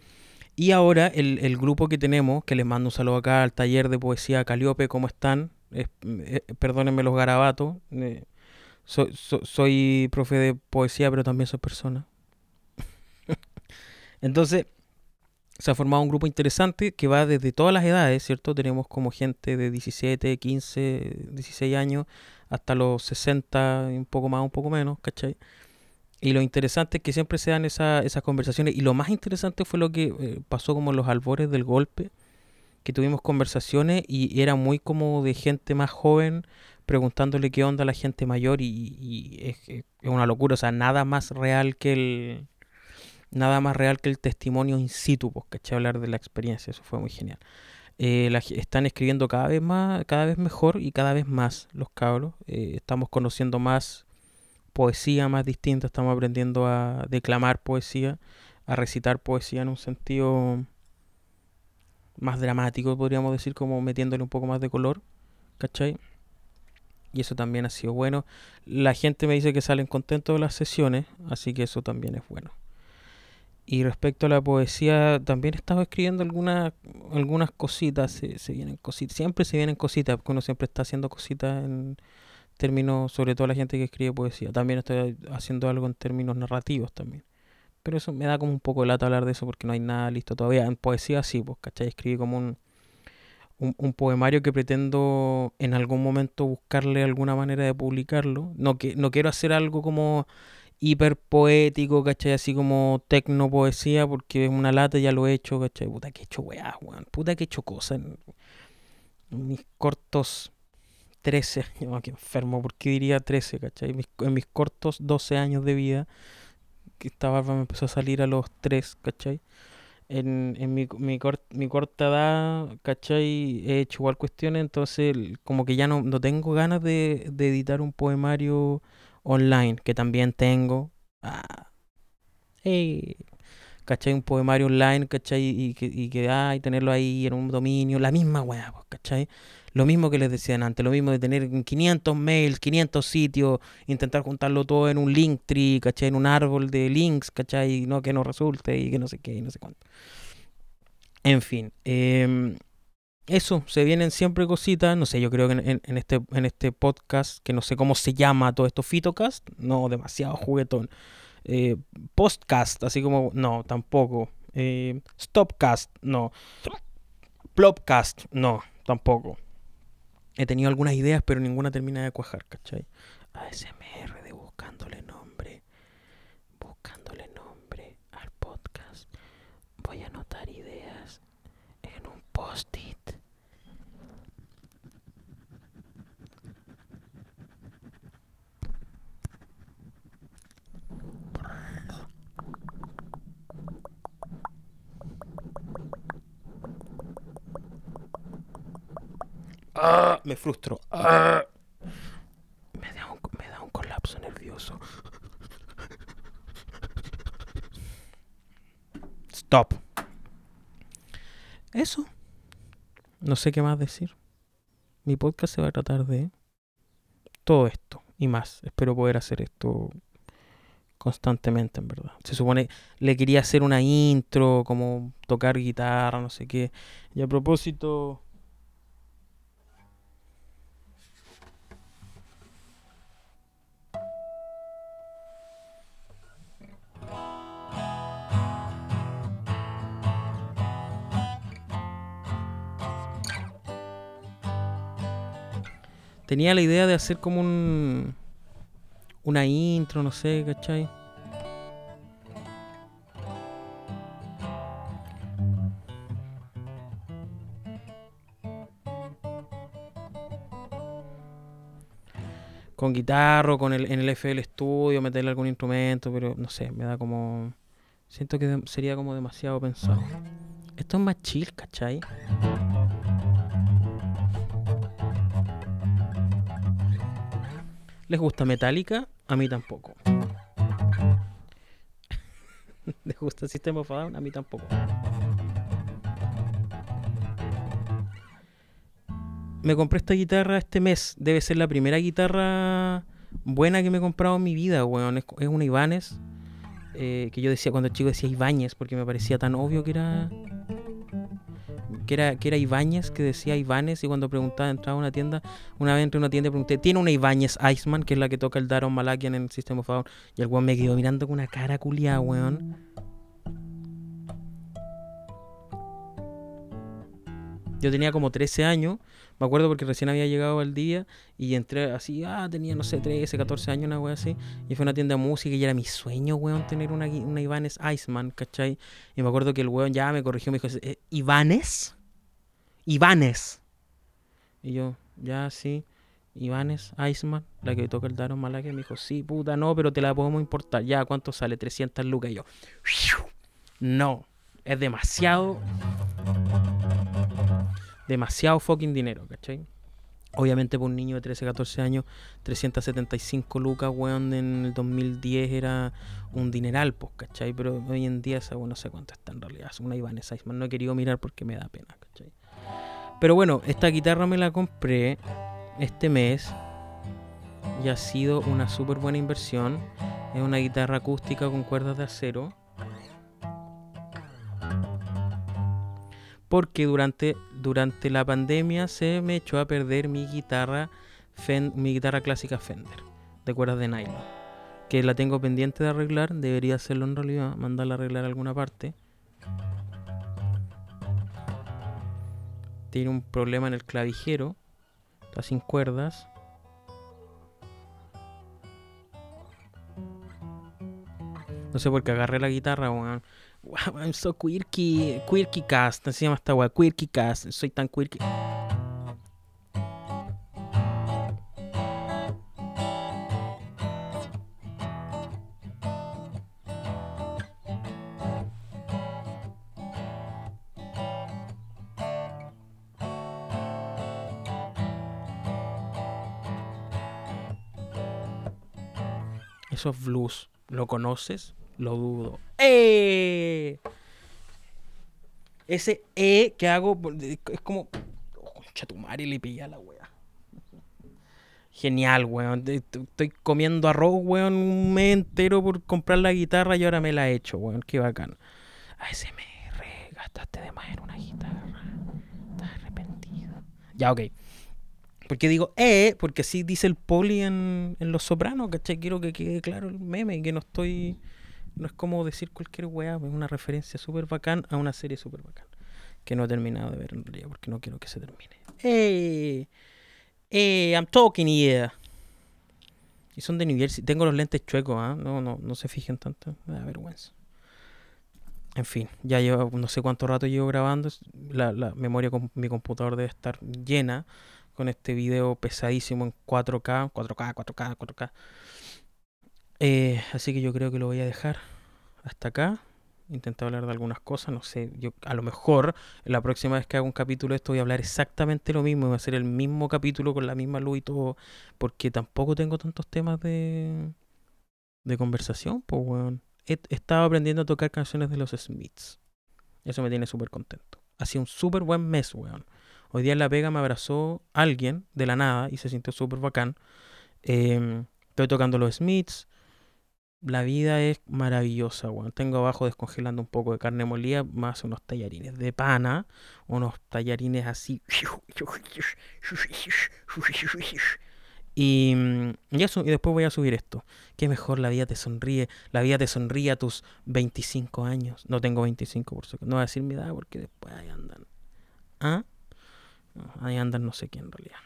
Y ahora el, el, grupo que tenemos, que les mando un saludo acá al taller de poesía Caliope, ¿cómo están? Eh, perdónenme los garabatos. Eh, soy profe de poesía, pero también soy persona. Entonces, se ha formado un grupo interesante que va desde todas las edades, ¿cierto? Tenemos como gente de 17, 15, 16 años hasta los 60, un poco más, un poco menos, ¿cachai? Y lo interesante es que siempre se dan esa, esas conversaciones. Y lo más interesante fue lo que eh, pasó como en los albores del golpe, que tuvimos conversaciones y era muy como de gente más joven preguntándole qué onda a la gente mayor y, es, una locura, o sea, nada más real que el nada más real que el testimonio in situ, pues, ¿cachai? Hablar de la experiencia, eso fue muy genial. Eh, están escribiendo cada vez más, cada vez mejor y cada vez más los cabros. Eh, estamos conociendo más poesía más distinta, estamos aprendiendo a declamar poesía, a recitar poesía en un sentido más dramático, podríamos decir, como metiéndole un poco más de color, ¿cachai? Y eso también ha sido bueno. La gente me dice que salen contentos de las sesiones, así que eso también es bueno. Y respecto a la poesía, también he estado escribiendo algunas algunas cositas, se, vienen cositas, siempre se vienen cositas, porque uno siempre está haciendo cositas en términos, sobre todo la gente que escribe poesía. También estoy haciendo algo en términos narrativos también. Pero eso me da como un poco de lata hablar de eso porque no hay nada listo todavía. En poesía sí, pues, ¿cachai? Escribí como un, un, poemario que pretendo en algún momento buscarle alguna manera de publicarlo. No, que, no quiero hacer algo como hiper poético, ¿cachai? Así como tecno poesía, porque es una lata, ya lo he hecho, ¿cachai? Puta que he hecho weá, weón. Puta que he hecho cosas en, mis cortos 13 años, que enfermo, porque diría 13, ¿cachai? en mis cortos 12 años de vida, que esta barba me empezó a salir a los 3, ¿cachai? En, en mi, mi, mi, corta edad, ¿cachai? He hecho igual cuestiones, entonces como que ya no, no tengo ganas de, de, editar un poemario online, que también tengo. Ah, hey, ¿cachai? Un poemario online, ¿cachai? Y que, y que y tenerlo ahí en un dominio, la misma weá, pues, ¿cachai? Lo mismo que les decían antes, lo mismo de tener 500 mails, 500 sitios, intentar juntarlo todo en un link tree, ¿cachai? En un árbol de links, ¿cachai? No, que no resulte y que no sé qué y no sé cuánto. En fin, eh, eso, se vienen siempre cositas, no sé, yo creo que en, este, en este podcast, que no sé cómo se llama todo esto, Fitocast, no, demasiado juguetón. Eh, postcast, así como, no, tampoco. Eh, stopcast, no. Plopcast, no, tampoco. He tenido algunas ideas, pero ninguna termina de cuajar, ¿cachai? ASMR de buscándole nombre. Buscándole nombre al podcast. Voy a anotar ideas en un post-it. Ah, me frustro. Ah. Me, da un, me da un colapso nervioso. Stop. Eso. No sé qué más decir. Mi podcast se va a tratar de todo esto y más. Espero poder hacer esto constantemente, en verdad. Se supone, le quería hacer una intro, como tocar guitarra, no sé qué. Y a propósito... Tenía la idea de hacer como un una intro, no sé, ¿cachai? Con guitarra, con el, en el FL Studio, meterle algún instrumento, pero no sé, me da como... Siento que sería como demasiado pensado. Esto es más chill, ¿cachai? ¿Les gusta Metallica? A mí tampoco. ¿Les gusta el System of A mí tampoco. Me compré esta guitarra este mes. Debe ser la primera guitarra buena que me he comprado en mi vida, weón. Es, una Ibanez. Eh, que yo decía cuando chico decía Ibáñez porque me parecía tan obvio que era que era, que era Ibáñez, que decía Ibáñez, y cuando preguntaba, entraba a una tienda, una vez entré a una tienda y pregunté, ¿tiene una Ibáñez Iceman, que es la que toca el Daron Malakian en el System of Down? Y el weón me quedó mirando con una cara culiada, weón. Yo tenía como 13 años, me acuerdo porque recién había llegado al día y entré así, ah, tenía, no sé, 13, 14 años, una wea así. Y fue a una tienda de música y era mi sueño, weón, tener una, una Iceman, ¿cachai? Y me acuerdo que el weón ya me corrigió, me dijo, eh, ¿Ibanez? Ibanez. Y yo, ya, sí. Ibanez Iceman, la que toca el Daron Malakia, me dijo, sí, puta, no, pero te la podemos importar. Ya, ¿cuánto sale? 300 lucas. Y yo, no, es demasiado demasiado fucking dinero, ¿cachai? Obviamente por un niño de 13, 14 años, 375 lucas, weón, en el 2010 era un dineral, pues, ¿cachai? Pero hoy en día esa, no sé cuánto está en realidad. Es una Ibanez Iceman. No he querido mirar porque me da pena, ¿cachai? Pero bueno, esta guitarra me la compré este mes y ha sido una súper buena inversión. Es una guitarra acústica con cuerdas de acero porque durante, durante la pandemia se me echó a perder mi guitarra, mi guitarra clásica Fender, de cuerdas de nylon, que la tengo pendiente de arreglar, debería hacerlo en realidad, mandarla a arreglar a alguna parte. Tiene un problema en el clavijero, está sin cuerdas. No sé por qué agarré la guitarra, Wow, I'm so quirky, quirky cast, se llama esta weá, quirky cast, soy tan quirky. Eso es blues. ¿Lo conoces? Lo dudo. ¡Eh! Ese E que hago es como. Oh, concha tu madre, le pilla la wea. Genial, weón. Estoy comiendo arroz, weón, un mes entero por comprar la guitarra y ahora me la he hecho, weón. Qué bacán. ASMR, gastaste de más en una guitarra. Estás arrepentido. Ya, ok. ¿Por qué digo eh? Porque así dice el poli en, en Los Sopranos, ¿cachai? Quiero que quede claro el meme y que no estoy no es como decir cualquier weá, es una referencia súper bacán a una serie súper bacán. Que no he terminado de ver en realidad porque no quiero que se termine. ¡Eh! ¡Eh! I'm talking here. Y son de New Jersey. Tengo los lentes chuecos, ¿ah? No, no, no se fijen tanto. Me da vergüenza. En fin, ya llevo no sé cuánto rato llevo grabando. La, la memoria con mi computador debe estar llena con este video pesadísimo en 4K, 4K, 4K, 4K. Eh, así que yo creo que lo voy a dejar hasta acá. Intenté hablar de algunas cosas, no sé, yo a lo mejor la próxima vez que haga un capítulo de esto voy a hablar exactamente lo mismo, voy a hacer el mismo capítulo con la misma luz y todo, porque tampoco tengo tantos temas de, de conversación, pues weón. He, estado aprendiendo a tocar canciones de los Smiths. Eso me tiene súper contento. Ha sido un súper buen mes, weón. Hoy día en La Vega me abrazó alguien de la nada y se sintió súper bacán. Em, estoy tocando los Smiths, la vida es maravillosa, weón. Tengo abajo descongelando un poco de carne molida, más unos tallarines de pana, unos tallarines así. Y, y eso, y después voy a subir esto. Qué mejor la vida te sonríe. La vida te sonríe a tus 25 años. No tengo 25 por supuesto. No voy a decir mi edad porque después ahí andan. ¿Ah? Ahí andan no sé quién en realidad.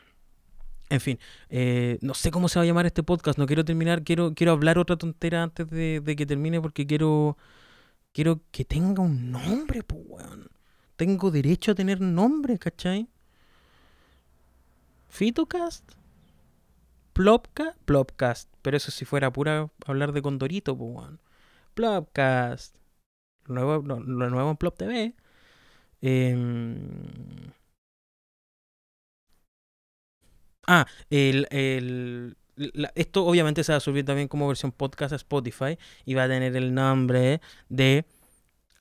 En fin, eh, no sé cómo se va a llamar este podcast. No quiero terminar. Quiero, quiero hablar otra tontera antes de, que termine porque quiero, quiero que tenga un nombre, pues, weón. Tengo derecho a tener nombre, ¿cachai? Fitocast. Plopcast, Plopcast. Pero eso si fuera pura hablar de Condorito, pues, weón. Plopcast. Lo nuevo, nuevo en Plop TV. Em, Ah, el, el, la- esto obviamente se va a subir también como versión podcast a Spotify y va a tener el nombre de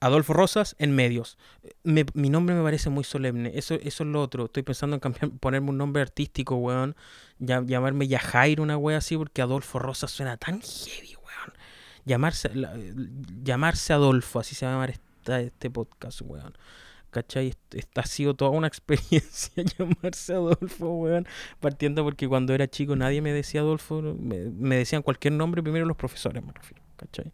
Adolfo Rosas en medios. Me- mi nombre me parece muy solemne. Eso, eso es lo otro. Estoy pensando en cambiar, ponerme un nombre artístico, weón. Llamarme Yajair, una wea así, porque Adolfo Rosas suena tan heavy, weón. Llamarse, la- llamarse Adolfo, así se va a llamar esta- este podcast, weón. ¿Cachai? Est- Esta ha sido toda una experiencia llamarse Adolfo, weón. Partiendo porque cuando era chico nadie me decía Adolfo, me, me decían cualquier nombre, primero los profesores, me refiero, ¿cachai?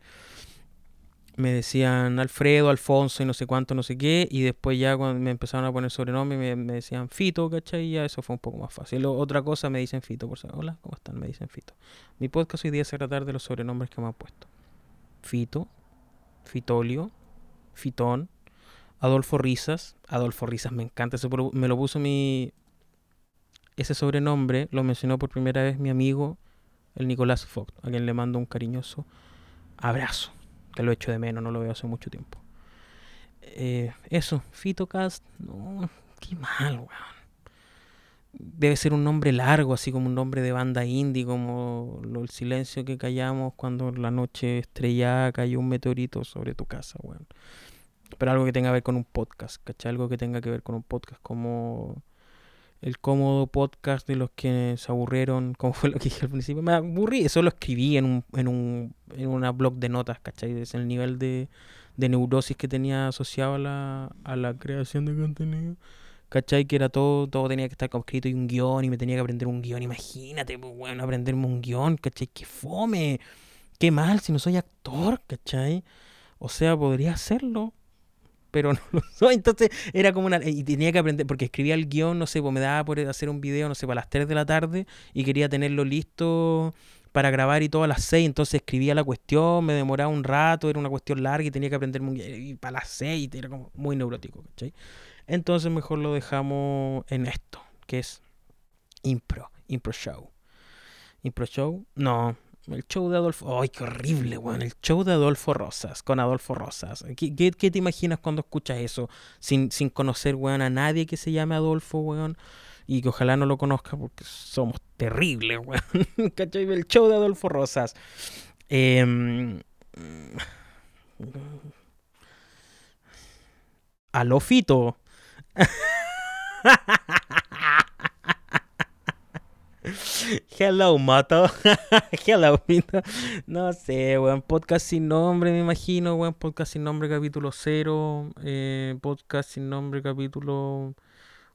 Me decían Alfredo, Alfonso y no sé cuánto, no sé qué, y después ya cuando me empezaron a poner sobrenombre me, me decían Fito, ¿cachai? Y ya eso fue un poco más fácil. Otra cosa me dicen Fito, por si- Hola, ¿cómo están? Me dicen Fito. Mi podcast hoy día se tratar de los sobrenombres que me han puesto. Fito, Fitolio, Fitón, Adolfo Risas. Adolfo Risas, me encanta. Ese pro- me lo puso mi. Ese sobrenombre lo mencionó por primera vez mi amigo, el Nicolás Fox, a quien le mando un cariñoso abrazo. Que lo echo de menos, no lo veo hace mucho tiempo. Eh, eso, Fitocast. No, qué mal, weón. Debe ser un nombre largo, así como un nombre de banda indie, como lo- el silencio que callamos cuando la noche estrellada cayó un meteorito sobre tu casa, weón. Pero algo que tenga que ver con un podcast, ¿cachai? Algo que tenga que ver con un podcast, como el cómodo podcast de los que se aburrieron, como fue lo que dije al principio. Me aburrí, eso lo escribí en un, en un en una blog de notas, ¿cachai? Es el nivel de, de neurosis que tenía asociado a la, a la creación de contenido. ¿Cachai? Que era todo, todo tenía que estar escrito y un guion y me tenía que aprender un guion. Imagínate, pues, bueno, aprenderme un guion, ¿cachai? ¡Qué fome! ¡Qué mal si no soy actor, ¿cachai? O sea, podría hacerlo, pero no lo soy. Entonces era como una... Y tenía que aprender, porque escribía el guion, no sé, pues me daba por hacer un video, no sé, para las 3 de la tarde y quería tenerlo listo para grabar y todo a las 6, entonces escribía la cuestión, me demoraba un rato, era una cuestión larga y tenía que aprenderme un guion, y para las 6, era como muy neurótico, ¿cachai? Entonces mejor lo dejamos en esto, que es impro, impro show. Impro show, no, el show de Adolfo, ¡ay, qué horrible, weón! El show de Adolfo Rosas, con Adolfo Rosas. ¿Qué, qué, qué te imaginas cuando escuchas eso? Sin, sin conocer, weón, a nadie que se llame Adolfo, weón. Y que ojalá no lo conozca porque somos terribles, weón. ¿Cachai? El show de Adolfo Rosas. Eh, Aló, Fito. Hello, Moto. Hello, Fito. No sé, weón. Podcast sin nombre, me imagino, weón. Podcast sin nombre, capítulo 0. Eh, podcast sin nombre, capítulo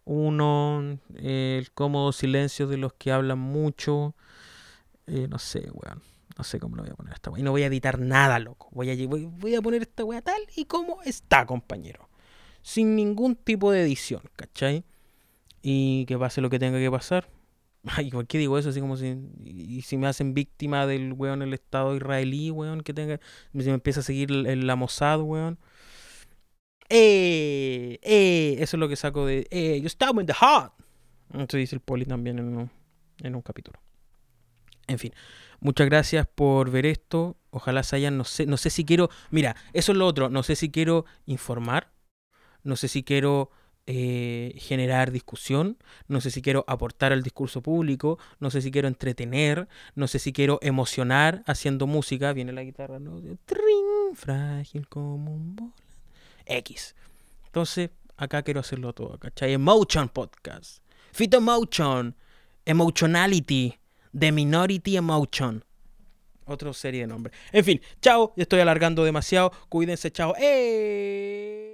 1. el cómodo silencio de los que hablan mucho. Eh, no sé, weón. No sé cómo lo voy a poner esta weá. Y no voy a editar nada, loco. Voy a, voy, voy a poner esta weá tal y como está, compañero. Sin ningún tipo de edición, ¿cachai? Y que pase lo que tenga que pasar. Ay, ¿por qué digo eso? Así como si. Y si me hacen víctima del weón el Estado israelí, weón, que tenga. Si me empieza a seguir el, el- la Mossad, weón. ¡Eh! ¡Eh! Eso es lo que saco de. ¡Eh! ¡Yo estaba en the hot! Eso dice el poli también en un, en un capítulo. En fin, muchas gracias por ver esto. Ojalá se hayan, no sé, no sé si quiero, mira, eso es lo otro, no sé si quiero informar, no sé si quiero eh, generar discusión, no sé si quiero aportar al discurso público, no sé si quiero entretener, no sé si quiero emocionar haciendo música, viene la guitarra, ¿no? Trin, frágil como un bola. X. Entonces, acá quiero hacerlo todo, ¿cachai? Emotion Podcast. Fito Emotion. Emotionality. The Minority Emotion. Otra serie de nombres. En fin, chao. Estoy alargando demasiado. Cuídense, chao. ¡Eh!